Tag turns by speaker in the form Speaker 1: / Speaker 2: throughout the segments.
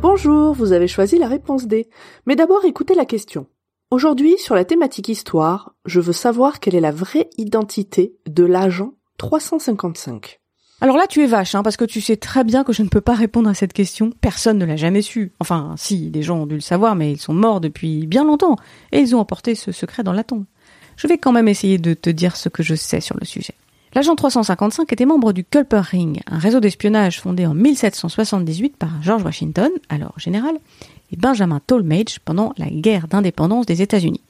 Speaker 1: Bonjour, vous avez choisi la réponse D. Mais d'abord écoutez la question. Aujourd'hui, sur la thématique histoire, je veux savoir quelle est la vraie identité de l'agent 355.
Speaker 2: Alors là, tu es vache, hein, parce que tu sais très bien que je ne peux pas répondre à cette question. Personne ne l'a jamais su. Enfin, si, des gens ont dû le savoir, mais ils sont morts depuis bien longtemps, et ils ont emporté ce secret dans la tombe. Je vais quand même essayer de te dire ce que je sais sur le sujet. L'agent 355 était membre du Culper Ring, un réseau d'espionnage fondé en 1778 par George Washington, alors général, et Benjamin Tolmage pendant la guerre d'indépendance des États-Unis.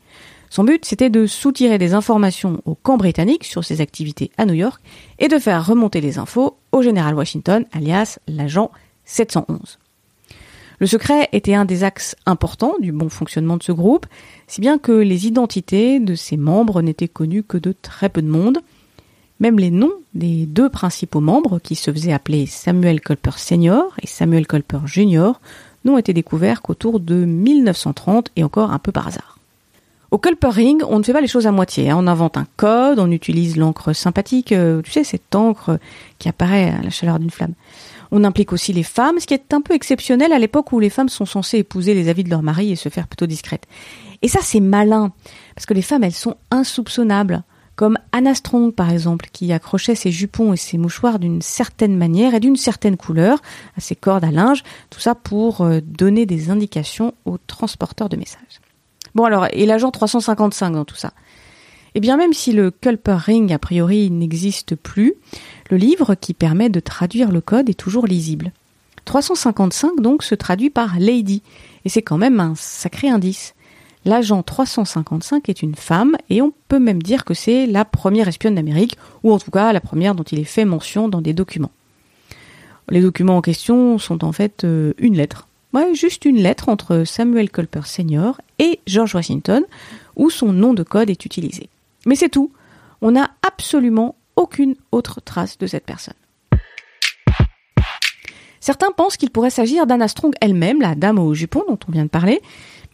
Speaker 2: Son but, c'était de soutirer des informations au camp britannique sur ses activités à New York et de faire remonter les infos au général Washington, alias l'agent 711. Le secret était un des axes importants du bon fonctionnement de ce groupe, si bien que les identités de ses membres n'étaient connues que de très peu de monde. Même les noms des deux principaux membres, qui se faisaient appeler Samuel Culper Senior et Samuel Culper Junior, n'ont été découverts qu'autour de 1930 et encore un peu par hasard. Au Culper Ring, on ne fait pas les choses à moitié. Hein. On invente un code, on utilise l'encre sympathique, euh, tu sais, cette encre qui apparaît à la chaleur d'une flamme. On implique aussi les femmes, ce qui est un peu exceptionnel à l'époque où les femmes sont censées épouser les avis de leur mari et se faire plutôt discrètes. Et ça, c'est malin, parce que les femmes, elles sont insoupçonnables. Comme Anna Strong, par exemple, qui accrochait ses jupons et ses mouchoirs d'une certaine manière et d'une certaine couleur à ses cordes à linge, tout ça pour euh, donner des indications aux transporteurs de messages. Bon alors, et l'agent 355 dans tout ça? Eh bien même si le Culper Ring a priori n'existe plus, le livre qui permet de traduire le code est toujours lisible. 355 donc se traduit par Lady, et c'est quand même un sacré indice. L'agent 355 est une femme, et on peut même dire que c'est la première espionne d'Amérique, ou en tout cas la première dont il est fait mention dans des documents. Les documents en question sont en fait euh, une lettre, Juste une lettre entre Samuel Culper Senior et George Washington, où son nom de code est utilisé. Mais c'est tout. On n'a absolument aucune autre trace de cette personne. Certains pensent qu'il pourrait s'agir d'Anna Strong elle-même, la dame au jupon dont on vient de parler,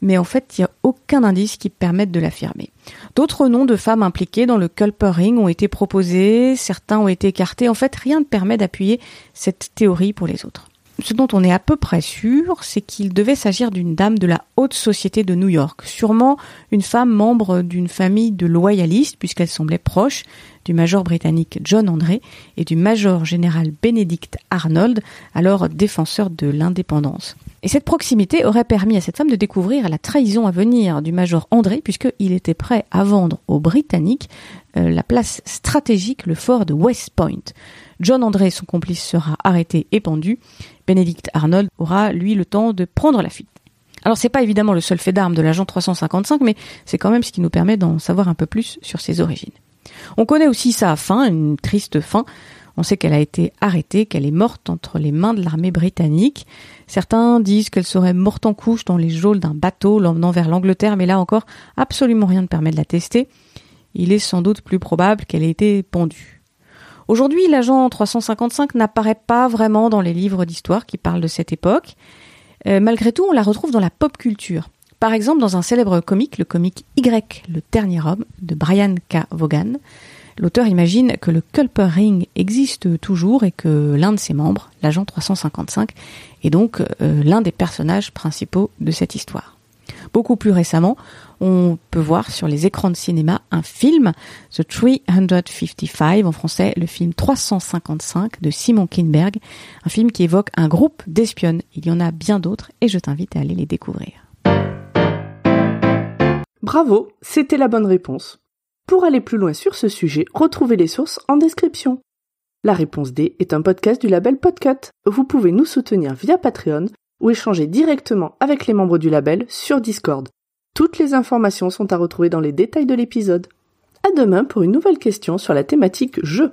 Speaker 2: mais en fait, il n'y a aucun indice qui permette de l'affirmer. D'autres noms de femmes impliquées dans le Culper Ring ont été proposés, certains ont été écartés. En fait, rien ne permet d'appuyer cette théorie pour les autres ce dont on est à peu près sûr, c'est qu'il devait s'agir d'une dame de la haute société de New York, sûrement une femme membre d'une famille de loyalistes, puisqu'elle semblait proche du major britannique John André et du major général Benedict Arnold, alors défenseur de l'indépendance. Et cette proximité aurait permis à cette femme de découvrir la trahison à venir du major André, puisqu'il était prêt à vendre aux Britanniques euh, la place stratégique, le fort de West Point. John André, son complice, sera arrêté et pendu. Benedict Arnold aura, lui, le temps de prendre la fuite. Alors c'est pas évidemment le seul fait d'armes de l'agent 355, mais c'est quand même ce qui nous permet d'en savoir un peu plus sur ses origines. On connaît aussi sa fin, une triste fin. On sait qu'elle a été arrêtée, qu'elle est morte entre les mains de l'armée britannique. Certains disent qu'elle serait morte en couche dans les geôles d'un bateau l'emmenant vers l'Angleterre, mais là encore, absolument rien ne permet de la tester. Il est sans doute plus probable qu'elle ait été pendue. Aujourd'hui, l'agent 355 n'apparaît pas vraiment dans les livres d'histoire qui parlent de cette époque. Euh, malgré tout, on la retrouve dans la pop culture. Par exemple, dans un célèbre comique, le comique Y, le dernier homme, de Brian K. Vaughan, l'auteur imagine que le Culper Ring existe toujours et que l'un de ses membres, l'agent 355, est donc euh, l'un des personnages principaux de cette histoire. Beaucoup plus récemment, on peut voir sur les écrans de cinéma un film, The 355, en français le film 355 de Simon Kinberg, un film qui évoque un groupe d'espionnes. Il y en a bien d'autres et je t'invite à aller les découvrir.
Speaker 1: Bravo, c'était la bonne réponse. Pour aller plus loin sur ce sujet, retrouvez les sources en description. La réponse D est un podcast du label Podcut. Vous pouvez nous soutenir via Patreon ou échanger directement avec les membres du label sur Discord. Toutes les informations sont à retrouver dans les détails de l'épisode. À demain pour une nouvelle question sur la thématique jeu.